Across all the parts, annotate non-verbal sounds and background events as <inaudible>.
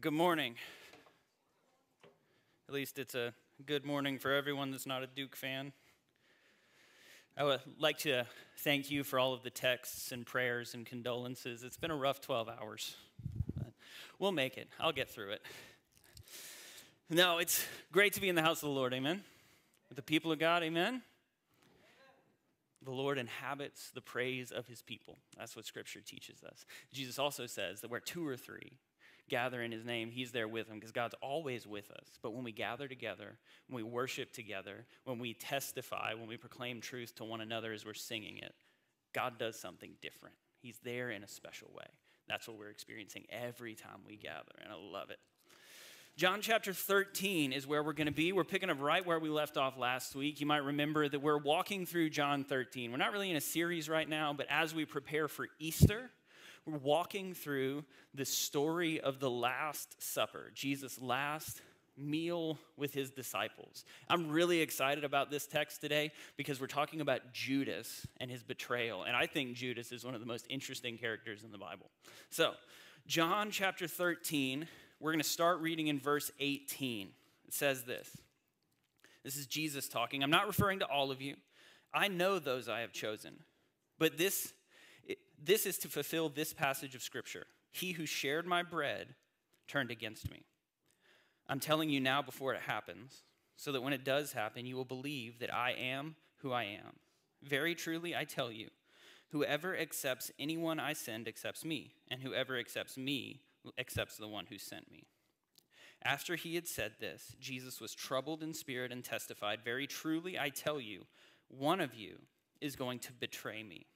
Good morning. At least it's a good morning for everyone that's not a Duke fan. I would like to thank you for all of the texts and prayers and condolences. It's been a rough 12 hours, but we'll make it. I'll get through it. No, it's great to be in the house of the Lord, amen. With the people of God, amen. The Lord inhabits the praise of his people. That's what scripture teaches us. Jesus also says that where two or three gather in his name, he's there with them because God's always with us. But when we gather together, when we worship together, when we testify, when we proclaim truth to one another as we're singing it, God does something different. He's there in a special way. That's what we're experiencing every time we gather, and I love it. John chapter 13 is where we're going to be. We're picking up right where we left off last week. You might remember that we're walking through John 13. We're not really in a series right now, but as we prepare for Easter, we're walking through the story of the Last Supper, Jesus' last meal with his disciples. I'm really excited about this text today because we're talking about Judas and his betrayal. And I think Judas is one of the most interesting characters in the Bible. So, John chapter 13, we're going to start reading in verse 18. It says this This is Jesus talking. I'm not referring to all of you. I know those I have chosen. But this this is to fulfill this passage of Scripture. He who shared my bread turned against me. I'm telling you now before it happens, so that when it does happen, you will believe that I am who I am. Very truly, I tell you, whoever accepts anyone I send accepts me, and whoever accepts me accepts the one who sent me. After he had said this, Jesus was troubled in spirit and testified, Very truly, I tell you, one of you is going to betray me.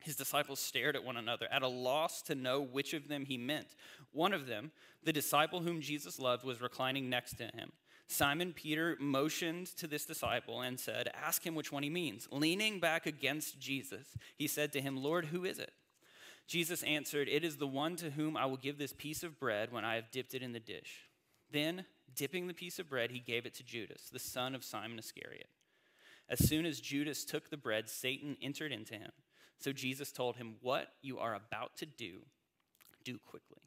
His disciples stared at one another, at a loss to know which of them he meant. One of them, the disciple whom Jesus loved, was reclining next to him. Simon Peter motioned to this disciple and said, Ask him which one he means. Leaning back against Jesus, he said to him, Lord, who is it? Jesus answered, It is the one to whom I will give this piece of bread when I have dipped it in the dish. Then, dipping the piece of bread, he gave it to Judas, the son of Simon Iscariot. As soon as Judas took the bread, Satan entered into him. So Jesus told him, What you are about to do, do quickly.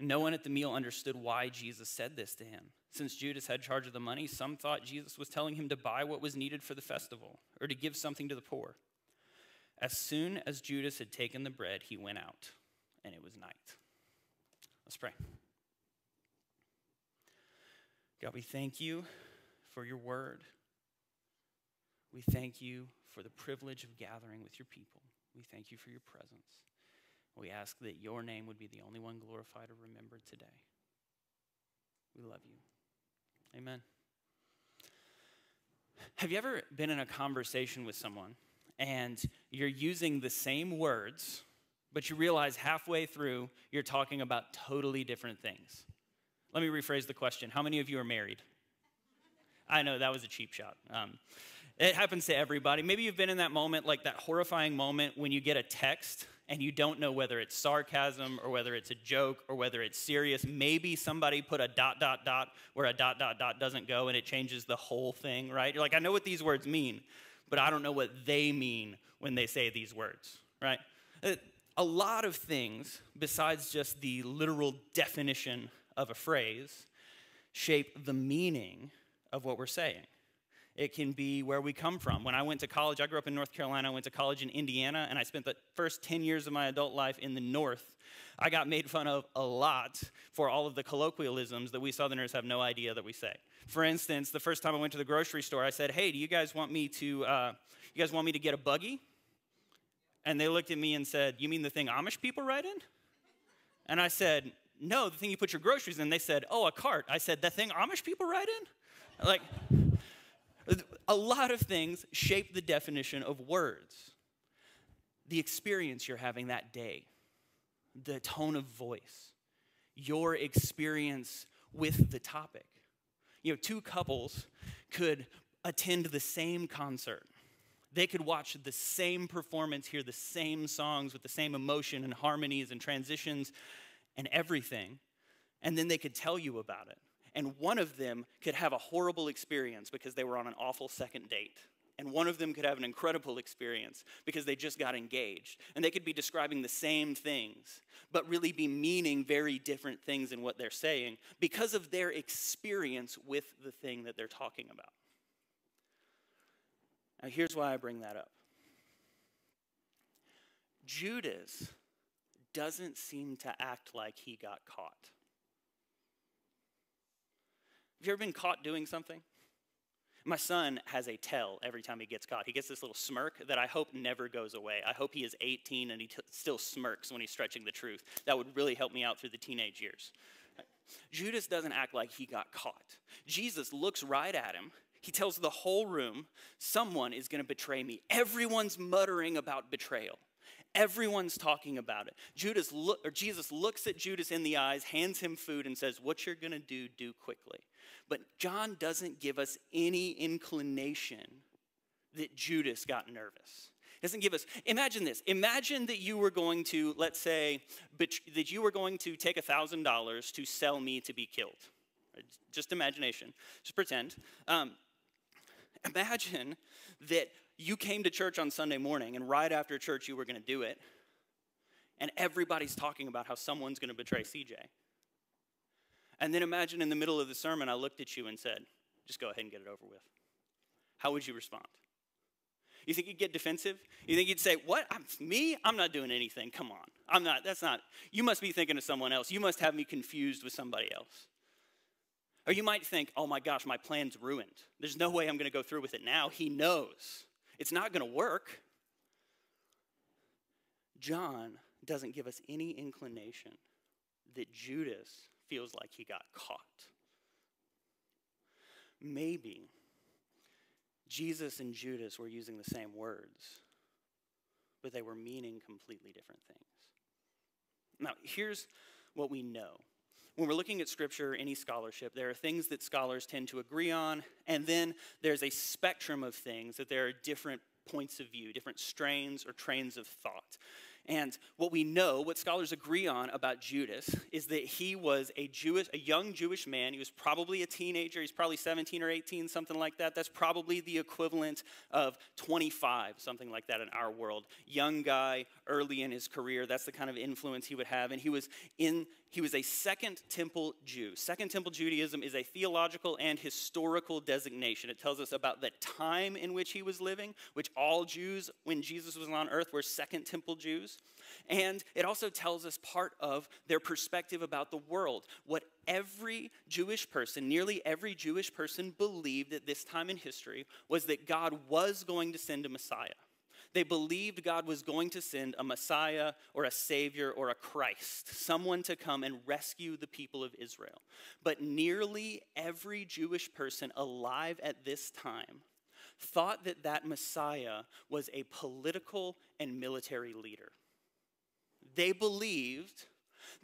No one at the meal understood why Jesus said this to him. Since Judas had charge of the money, some thought Jesus was telling him to buy what was needed for the festival or to give something to the poor. As soon as Judas had taken the bread, he went out, and it was night. Let's pray. God, we thank you for your word. We thank you for the privilege of gathering with your people. We thank you for your presence. We ask that your name would be the only one glorified or remembered today. We love you. Amen. Have you ever been in a conversation with someone and you're using the same words, but you realize halfway through you're talking about totally different things? Let me rephrase the question How many of you are married? I know that was a cheap shot. Um, it happens to everybody. Maybe you've been in that moment, like that horrifying moment when you get a text and you don't know whether it's sarcasm or whether it's a joke or whether it's serious. Maybe somebody put a dot, dot, dot where a dot, dot, dot doesn't go and it changes the whole thing, right? You're like, I know what these words mean, but I don't know what they mean when they say these words, right? Uh, a lot of things, besides just the literal definition of a phrase, shape the meaning of what we're saying. It can be where we come from. When I went to college, I grew up in North Carolina. I went to college in Indiana, and I spent the first 10 years of my adult life in the North. I got made fun of a lot for all of the colloquialisms that we Southerners have no idea that we say. For instance, the first time I went to the grocery store, I said, "Hey, do you guys want me to? Uh, you guys want me to get a buggy?" And they looked at me and said, "You mean the thing Amish people ride in?" And I said, "No, the thing you put your groceries in." They said, "Oh, a cart." I said, "The thing Amish people ride in?" Like a lot of things shape the definition of words. The experience you're having that day, the tone of voice, your experience with the topic. You know, two couples could attend the same concert. They could watch the same performance, hear the same songs with the same emotion and harmonies and transitions and everything, and then they could tell you about it and one of them could have a horrible experience because they were on an awful second date. and one of them could have an incredible experience because they just got engaged. And they could be describing the same things, but really be meaning very different things in what they're saying because of their experience with the thing that they're talking about. Now, here's why I bring that up Judas doesn't seem to act like he got caught. Have you ever been caught doing something? My son has a tell every time he gets caught. He gets this little smirk that I hope never goes away. I hope he is 18 and he t- still smirks when he's stretching the truth. That would really help me out through the teenage years. Judas doesn't act like he got caught. Jesus looks right at him. He tells the whole room, Someone is going to betray me. Everyone's muttering about betrayal. Everyone's talking about it. Judas or Jesus looks at Judas in the eyes, hands him food, and says, What you're going to do, do quickly. But John doesn't give us any inclination that Judas got nervous. He doesn't give us, imagine this. Imagine that you were going to, let's say, that you were going to take $1,000 to sell me to be killed. Just imagination. Just pretend. Um, imagine that you came to church on Sunday morning, and right after church, you were going to do it, and everybody's talking about how someone's going to betray CJ. And then imagine in the middle of the sermon, I looked at you and said, just go ahead and get it over with. How would you respond? You think you'd get defensive? You think you'd say, What? I'm, me? I'm not doing anything. Come on. I'm not. That's not. You must be thinking of someone else. You must have me confused with somebody else. Or you might think, Oh my gosh, my plan's ruined. There's no way I'm going to go through with it now. He knows. It's not going to work. John doesn't give us any inclination that Judas feels like he got caught. Maybe Jesus and Judas were using the same words, but they were meaning completely different things. Now, here's what we know. When we're looking at scripture, any scholarship, there are things that scholars tend to agree on, and then there's a spectrum of things that there are different points of view, different strains or trains of thought. And what we know, what scholars agree on about Judas, is that he was a Jewish, a young Jewish man. He was probably a teenager. He's probably 17 or 18, something like that. That's probably the equivalent of 25, something like that in our world. Young guy, early in his career. That's the kind of influence he would have. And he was in he was a second temple Jew. Second temple Judaism is a theological and historical designation. It tells us about the time in which he was living, which all Jews, when Jesus was on earth, were second temple Jews. And it also tells us part of their perspective about the world. What every Jewish person, nearly every Jewish person, believed at this time in history was that God was going to send a Messiah. They believed God was going to send a Messiah or a Savior or a Christ, someone to come and rescue the people of Israel. But nearly every Jewish person alive at this time thought that that Messiah was a political and military leader. They believed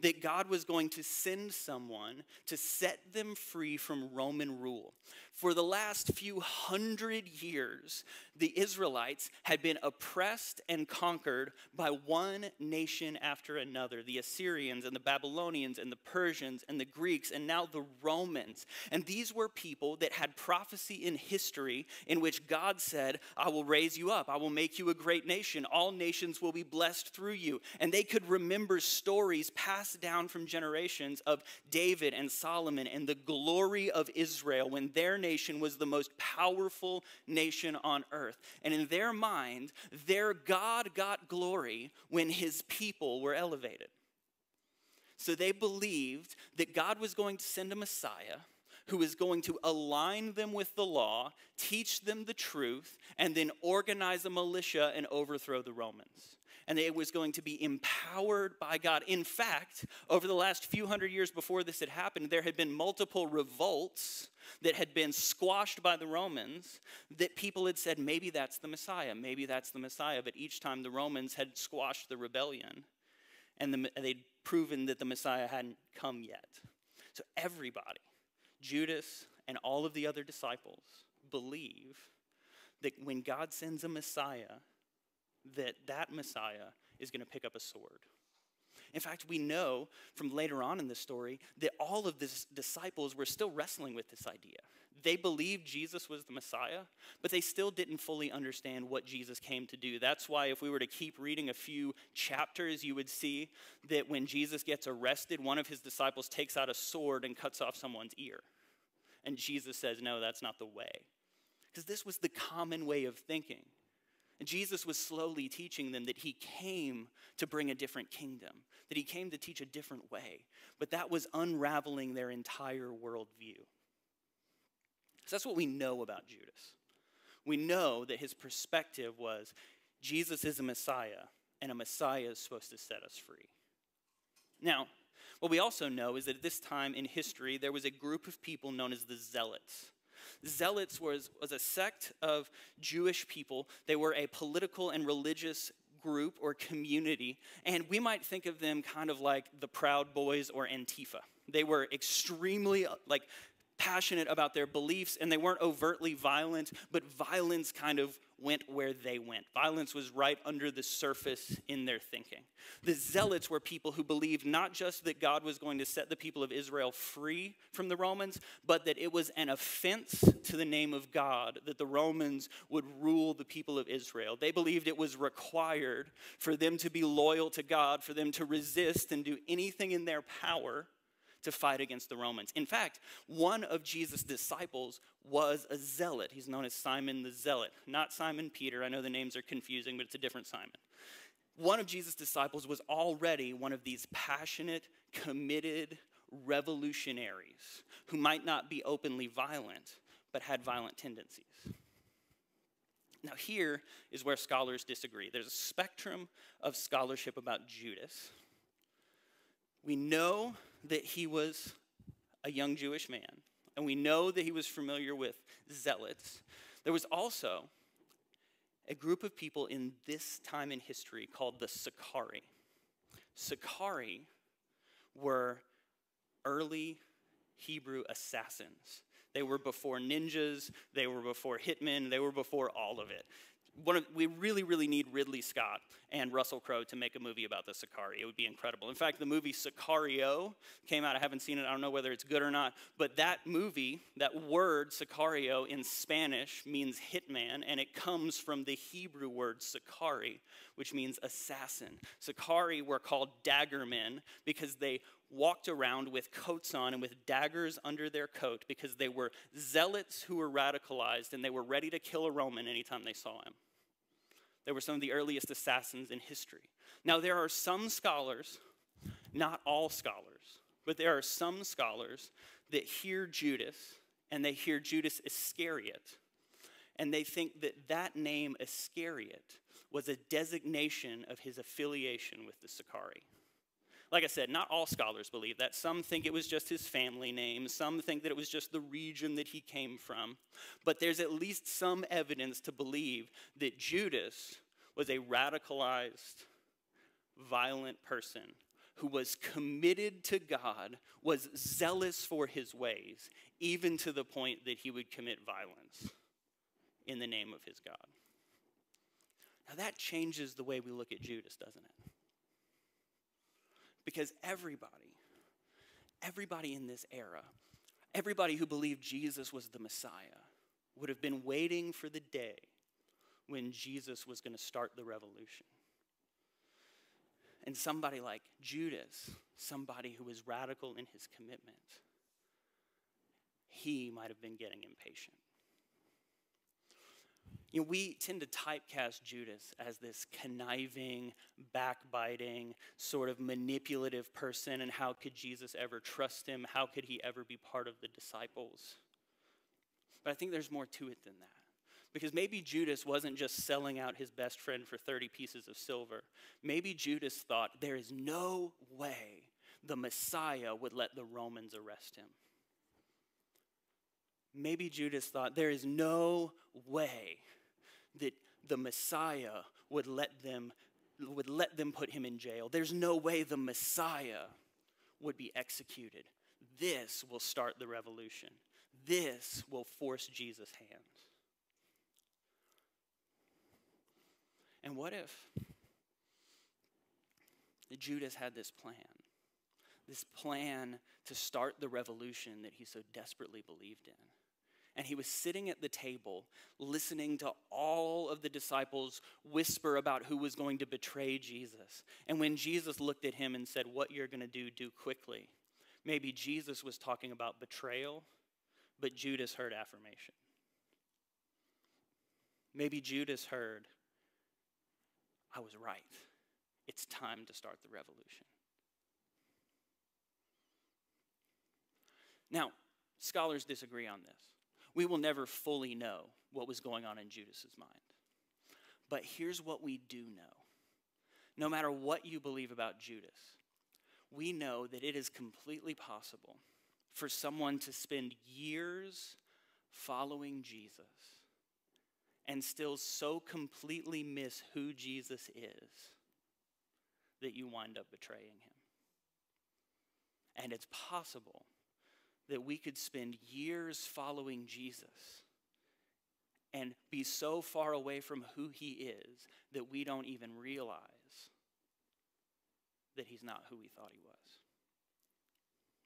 that God was going to send someone to set them free from Roman rule. For the last few hundred years, the Israelites had been oppressed and conquered by one nation after another the Assyrians and the Babylonians and the Persians and the Greeks and now the Romans. And these were people that had prophecy in history in which God said, I will raise you up, I will make you a great nation, all nations will be blessed through you. And they could remember stories passed down from generations of David and Solomon and the glory of Israel when their nation was the most powerful nation on earth. And in their mind, their God got glory when his people were elevated. So they believed that God was going to send a Messiah who was going to align them with the law, teach them the truth, and then organize a militia and overthrow the Romans and it was going to be empowered by God. In fact, over the last few hundred years before this had happened, there had been multiple revolts that had been squashed by the Romans that people had said, maybe that's the Messiah, maybe that's the Messiah. But each time the Romans had squashed the rebellion and the, they'd proven that the Messiah hadn't come yet. So everybody, Judas and all of the other disciples, believe that when God sends a Messiah, that that Messiah is going to pick up a sword. In fact, we know from later on in the story that all of the disciples were still wrestling with this idea. They believed Jesus was the Messiah, but they still didn't fully understand what Jesus came to do. That's why, if we were to keep reading a few chapters, you would see that when Jesus gets arrested, one of his disciples takes out a sword and cuts off someone's ear. And Jesus says, No, that's not the way. Because this was the common way of thinking. And Jesus was slowly teaching them that he came to bring a different kingdom, that he came to teach a different way. But that was unraveling their entire worldview. So that's what we know about Judas. We know that his perspective was Jesus is a Messiah, and a Messiah is supposed to set us free. Now, what we also know is that at this time in history, there was a group of people known as the Zealots. Zealots was, was a sect of Jewish people. They were a political and religious group or community, and we might think of them kind of like the Proud Boys or Antifa. They were extremely like passionate about their beliefs and they weren't overtly violent, but violence kind of went where they went. Violence was right under the surface in their thinking. The zealots were people who believed not just that God was going to set the people of Israel free from the Romans, but that it was an offense to the name of God that the Romans would rule the people of Israel. They believed it was required for them to be loyal to God, for them to resist and do anything in their power to fight against the Romans. In fact, one of Jesus' disciples was a zealot. He's known as Simon the Zealot, not Simon Peter. I know the names are confusing, but it's a different Simon. One of Jesus' disciples was already one of these passionate, committed revolutionaries who might not be openly violent, but had violent tendencies. Now, here is where scholars disagree. There's a spectrum of scholarship about Judas. We know that he was a young Jewish man, and we know that he was familiar with zealots. There was also a group of people in this time in history called the Sicarii. Sicarii were early Hebrew assassins. They were before ninjas, they were before hitmen, they were before all of it one of, we really, really need Ridley Scott and Russell Crowe to make a movie about the Sicarii. It would be incredible. In fact, the movie Sicario came out. I haven't seen it. I don't know whether it's good or not. But that movie, that word Sicario in Spanish means hitman, and it comes from the Hebrew word Sicari, which means assassin. Sicarii were called daggermen because they walked around with coats on and with daggers under their coat because they were zealots who were radicalized and they were ready to kill a Roman anytime they saw him. They were some of the earliest assassins in history. Now, there are some scholars, not all scholars, but there are some scholars that hear Judas and they hear Judas Iscariot, and they think that that name Iscariot was a designation of his affiliation with the Sicarii. Like I said, not all scholars believe that. Some think it was just his family name, some think that it was just the region that he came from. But there's at least some evidence to believe that Judas was a radicalized, violent person who was committed to God, was zealous for his ways, even to the point that he would commit violence in the name of his God. Now that changes the way we look at Judas, doesn't it? Because everybody, everybody in this era, everybody who believed Jesus was the Messiah, would have been waiting for the day when Jesus was going to start the revolution. And somebody like Judas, somebody who was radical in his commitment, he might have been getting impatient. You know, we tend to typecast Judas as this conniving, backbiting, sort of manipulative person, and how could Jesus ever trust him? How could he ever be part of the disciples? But I think there's more to it than that. Because maybe Judas wasn't just selling out his best friend for 30 pieces of silver. Maybe Judas thought there is no way the Messiah would let the Romans arrest him. Maybe Judas thought there is no way that the Messiah would let them would let them put him in jail. There's no way the Messiah would be executed. This will start the revolution. This will force Jesus' hands. And what if Judas had this plan this plan to start the revolution that he so desperately believed in. And he was sitting at the table listening to all of the disciples whisper about who was going to betray Jesus. And when Jesus looked at him and said, What you're going to do, do quickly, maybe Jesus was talking about betrayal, but Judas heard affirmation. Maybe Judas heard, I was right. It's time to start the revolution. Now, scholars disagree on this. We will never fully know what was going on in Judas's mind. But here's what we do know. No matter what you believe about Judas, we know that it is completely possible for someone to spend years following Jesus and still so completely miss who Jesus is that you wind up betraying him. And it's possible that we could spend years following Jesus and be so far away from who he is that we don't even realize that he's not who we thought he was.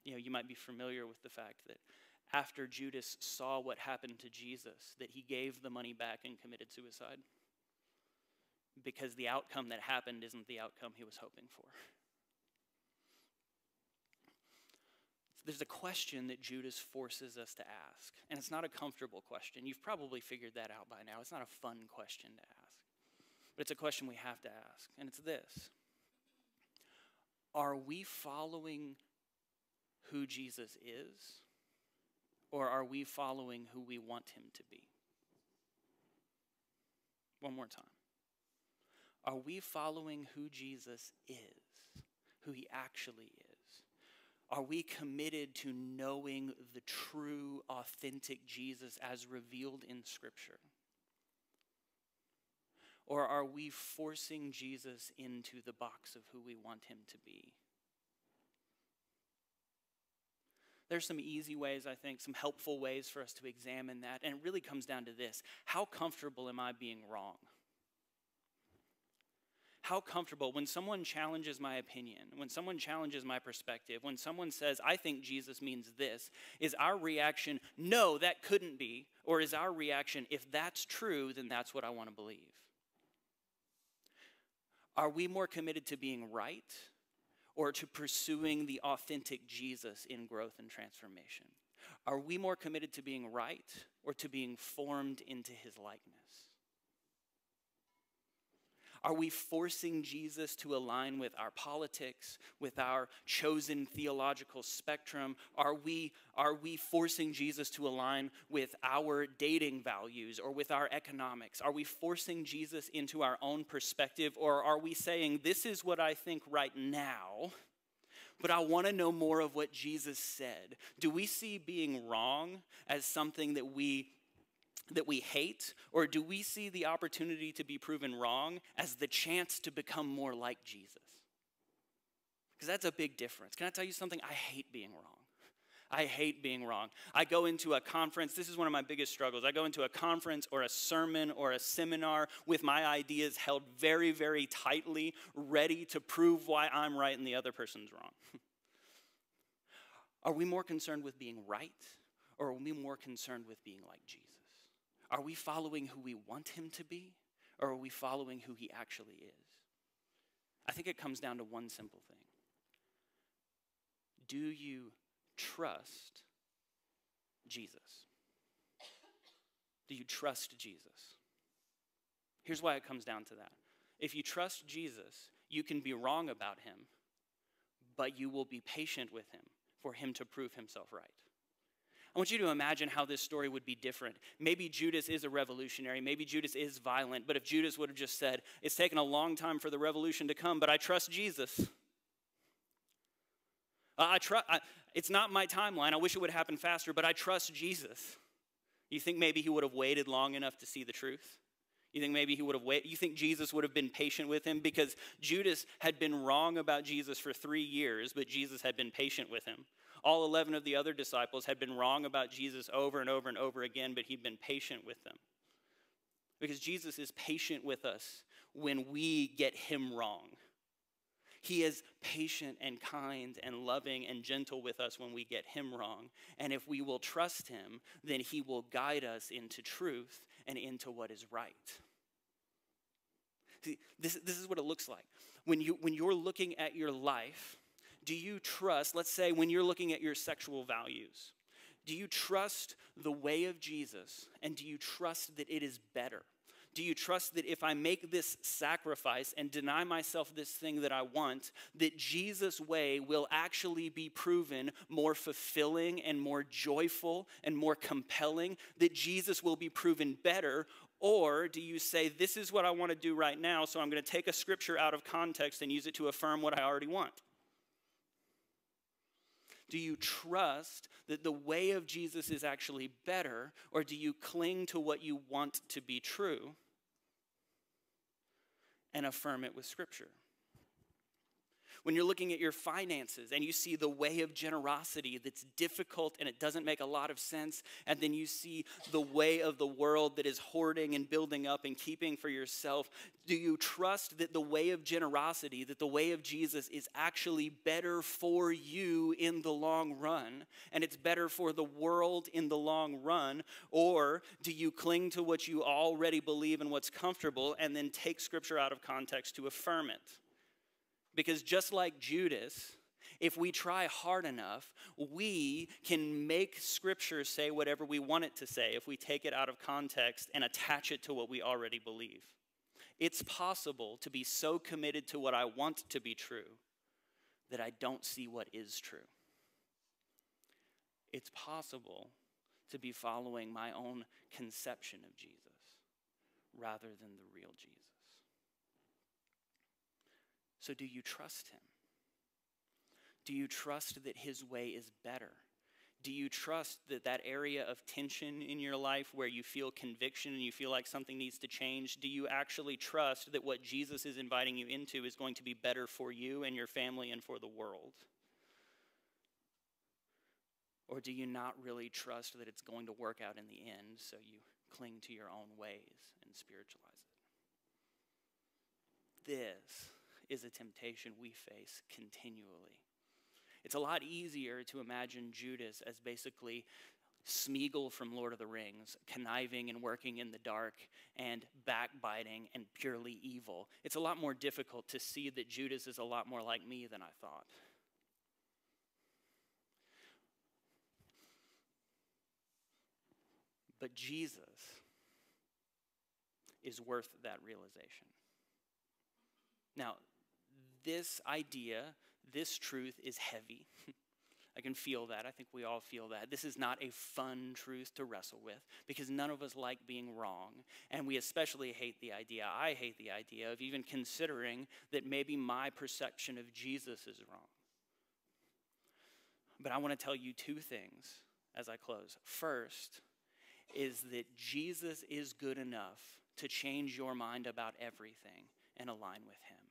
You know, you might be familiar with the fact that after Judas saw what happened to Jesus, that he gave the money back and committed suicide because the outcome that happened isn't the outcome he was hoping for. There's a question that Judas forces us to ask. And it's not a comfortable question. You've probably figured that out by now. It's not a fun question to ask. But it's a question we have to ask. And it's this Are we following who Jesus is? Or are we following who we want him to be? One more time. Are we following who Jesus is, who he actually is? Are we committed to knowing the true, authentic Jesus as revealed in Scripture? Or are we forcing Jesus into the box of who we want him to be? There's some easy ways, I think, some helpful ways for us to examine that. And it really comes down to this How comfortable am I being wrong? How comfortable when someone challenges my opinion, when someone challenges my perspective, when someone says, I think Jesus means this, is our reaction, no, that couldn't be? Or is our reaction, if that's true, then that's what I want to believe? Are we more committed to being right or to pursuing the authentic Jesus in growth and transformation? Are we more committed to being right or to being formed into his likeness? Are we forcing Jesus to align with our politics, with our chosen theological spectrum? Are we, are we forcing Jesus to align with our dating values or with our economics? Are we forcing Jesus into our own perspective, or are we saying, This is what I think right now? but I want to know more of what Jesus said. Do we see being wrong as something that we that we hate, or do we see the opportunity to be proven wrong as the chance to become more like Jesus? Because that's a big difference. Can I tell you something? I hate being wrong. I hate being wrong. I go into a conference, this is one of my biggest struggles. I go into a conference or a sermon or a seminar with my ideas held very, very tightly, ready to prove why I'm right and the other person's wrong. <laughs> are we more concerned with being right or are we more concerned with being like Jesus? Are we following who we want him to be, or are we following who he actually is? I think it comes down to one simple thing Do you trust Jesus? Do you trust Jesus? Here's why it comes down to that. If you trust Jesus, you can be wrong about him, but you will be patient with him for him to prove himself right. I want you to imagine how this story would be different. Maybe Judas is a revolutionary. Maybe Judas is violent. But if Judas would have just said, It's taken a long time for the revolution to come, but I trust Jesus. I it's not my timeline. I wish it would happen faster, but I trust Jesus. You think maybe he would have waited long enough to see the truth? You think maybe he would have waited? You think Jesus would have been patient with him? Because Judas had been wrong about Jesus for three years, but Jesus had been patient with him. All 11 of the other disciples had been wrong about Jesus over and over and over again, but he'd been patient with them. Because Jesus is patient with us when we get him wrong. He is patient and kind and loving and gentle with us when we get Him wrong. And if we will trust Him, then He will guide us into truth and into what is right. See, this, this is what it looks like. When, you, when you're looking at your life, do you trust, let's say, when you're looking at your sexual values, do you trust the way of Jesus and do you trust that it is better? Do you trust that if I make this sacrifice and deny myself this thing that I want, that Jesus' way will actually be proven more fulfilling and more joyful and more compelling? That Jesus will be proven better? Or do you say, This is what I want to do right now, so I'm going to take a scripture out of context and use it to affirm what I already want? Do you trust that the way of Jesus is actually better, or do you cling to what you want to be true and affirm it with Scripture? When you're looking at your finances and you see the way of generosity that's difficult and it doesn't make a lot of sense, and then you see the way of the world that is hoarding and building up and keeping for yourself, do you trust that the way of generosity, that the way of Jesus is actually better for you in the long run and it's better for the world in the long run? Or do you cling to what you already believe and what's comfortable and then take scripture out of context to affirm it? Because just like Judas, if we try hard enough, we can make Scripture say whatever we want it to say if we take it out of context and attach it to what we already believe. It's possible to be so committed to what I want to be true that I don't see what is true. It's possible to be following my own conception of Jesus rather than the real Jesus. So, do you trust him? Do you trust that his way is better? Do you trust that that area of tension in your life where you feel conviction and you feel like something needs to change, do you actually trust that what Jesus is inviting you into is going to be better for you and your family and for the world? Or do you not really trust that it's going to work out in the end, so you cling to your own ways and spiritualize it? This is a temptation we face continually. It's a lot easier to imagine Judas as basically Smeagol from Lord of the Rings, conniving and working in the dark and backbiting and purely evil. It's a lot more difficult to see that Judas is a lot more like me than I thought. But Jesus is worth that realization. Now, this idea, this truth is heavy. <laughs> I can feel that. I think we all feel that. This is not a fun truth to wrestle with because none of us like being wrong. And we especially hate the idea, I hate the idea of even considering that maybe my perception of Jesus is wrong. But I want to tell you two things as I close. First, is that Jesus is good enough to change your mind about everything and align with Him.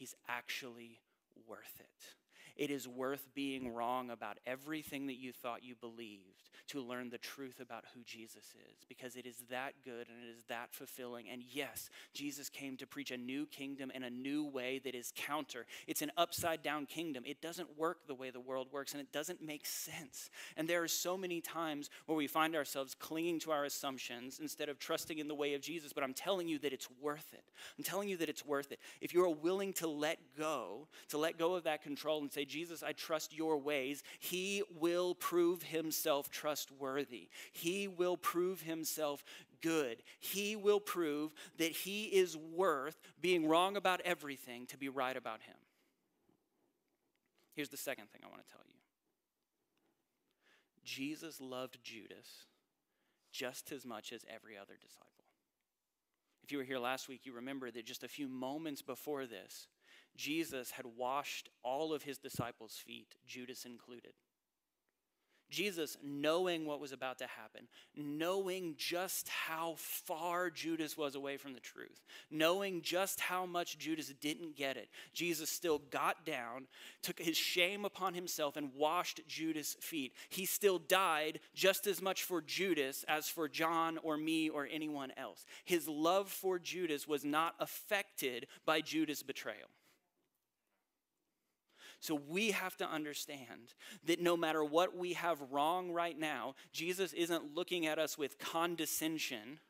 He's actually worth it. It is worth being wrong about everything that you thought you believed to learn the truth about who Jesus is because it is that good and it is that fulfilling. And yes, Jesus came to preach a new kingdom and a new way that is counter. It's an upside down kingdom. It doesn't work the way the world works and it doesn't make sense. And there are so many times where we find ourselves clinging to our assumptions instead of trusting in the way of Jesus. But I'm telling you that it's worth it. I'm telling you that it's worth it. If you're willing to let go, to let go of that control and say, Jesus, I trust your ways, He will prove Himself trustworthy. He will prove Himself good. He will prove that He is worth being wrong about everything to be right about Him. Here's the second thing I want to tell you Jesus loved Judas just as much as every other disciple. If you were here last week, you remember that just a few moments before this, Jesus had washed all of his disciples' feet, Judas included. Jesus, knowing what was about to happen, knowing just how far Judas was away from the truth, knowing just how much Judas didn't get it, Jesus still got down, took his shame upon himself, and washed Judas' feet. He still died just as much for Judas as for John or me or anyone else. His love for Judas was not affected by Judas' betrayal. So we have to understand that no matter what we have wrong right now, Jesus isn't looking at us with condescension.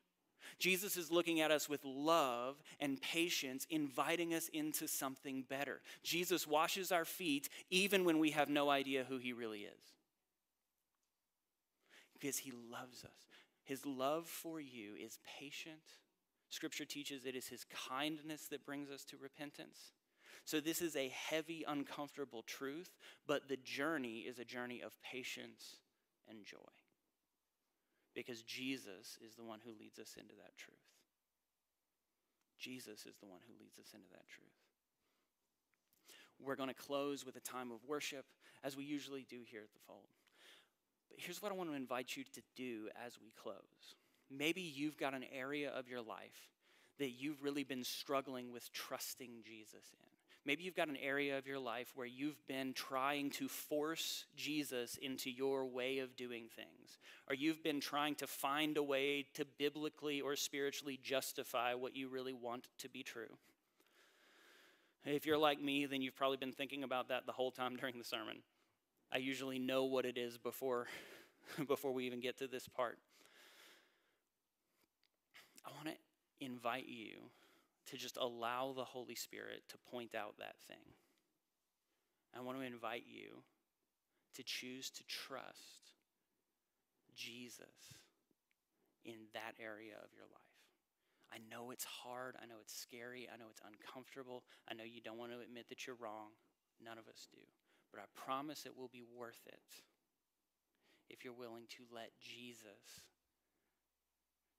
Jesus is looking at us with love and patience, inviting us into something better. Jesus washes our feet even when we have no idea who he really is. Because he loves us. His love for you is patient. Scripture teaches it is his kindness that brings us to repentance. So, this is a heavy, uncomfortable truth, but the journey is a journey of patience and joy. Because Jesus is the one who leads us into that truth. Jesus is the one who leads us into that truth. We're going to close with a time of worship, as we usually do here at the Fold. But here's what I want to invite you to do as we close. Maybe you've got an area of your life that you've really been struggling with trusting Jesus in. Maybe you've got an area of your life where you've been trying to force Jesus into your way of doing things, or you've been trying to find a way to biblically or spiritually justify what you really want to be true. If you're like me, then you've probably been thinking about that the whole time during the sermon. I usually know what it is before, <laughs> before we even get to this part. I want to invite you to just allow the Holy Spirit to point out that thing. I want to invite you to choose to trust Jesus in that area of your life. I know it's hard. I know it's scary. I know it's uncomfortable. I know you don't want to admit that you're wrong. None of us do. But I promise it will be worth it if you're willing to let Jesus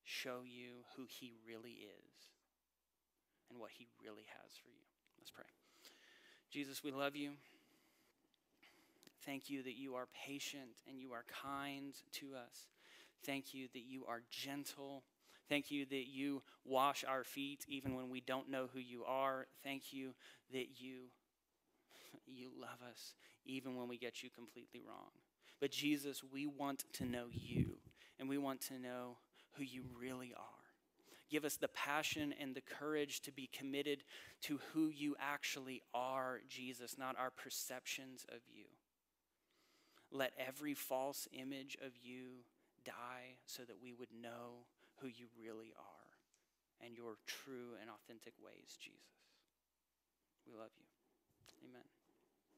show you who he really is and what He really has for you. Let's pray. Jesus, we love you. Thank you that you are patient and you are kind to us. Thank you that you are gentle. Thank you that you wash our feet even when we don't know who you are. Thank you that you <laughs> you love us even when we get you completely wrong. But Jesus, we want to know you and we want to know who you really are. Give us the passion and the courage to be committed to who you actually are, Jesus, not our perceptions of you. Let every false image of you die so that we would know who you really are and your true and authentic ways, Jesus. We love you. Amen.